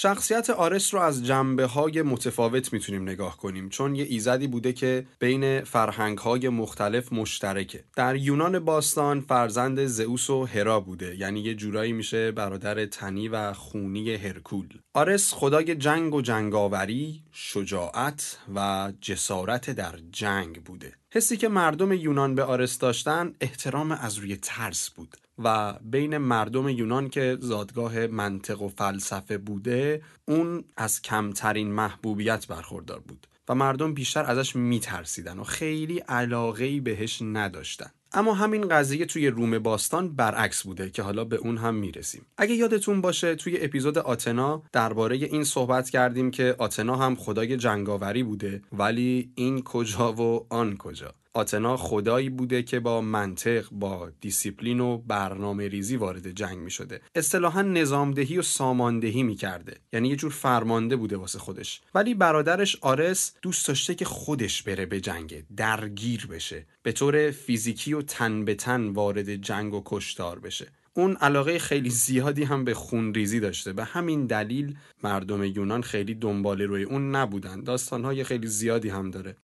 شخصیت آرس رو از جنبه های متفاوت می‌تونیم نگاه کنیم چون یه ایزدی بوده که بین فرهنگ های مختلف مشترکه. در یونان باستان فرزند زئوس و هرا بوده یعنی یه جورایی میشه برادر تنی و خونی هرکول. آرس خدای جنگ و جنگاوری شجاعت و جسارت در جنگ بوده. حسی که مردم یونان به آرس داشتن احترام از روی ترس بود و بین مردم یونان که زادگاه منطق و فلسفه بوده اون از کمترین محبوبیت برخوردار بود و مردم بیشتر ازش میترسیدن و خیلی علاقه بهش نداشتن. اما همین قضیه توی روم باستان برعکس بوده که حالا به اون هم می‌رسیم. اگه یادتون باشه توی اپیزود آتنا درباره این صحبت کردیم که آتنا هم خدای جنگاوری بوده ولی این کجا و آن کجا. آتنا خدایی بوده که با منطق با دیسیپلین و برنامه ریزی وارد جنگ می شده اصطلاحا نظامدهی و ساماندهی می کرده یعنی یه جور فرمانده بوده واسه خودش. ولی برادرش آرس دوست داشته که خودش بره به جنگ درگیر بشه. به طور فیزیکی و تن به تن وارد جنگ و کشتار بشه. اون علاقه خیلی زیادی هم به خونریزی داشته. به همین دلیل مردم یونان خیلی دنبال روی اون نبودن. داستانهای خیلی زیادی هم داره.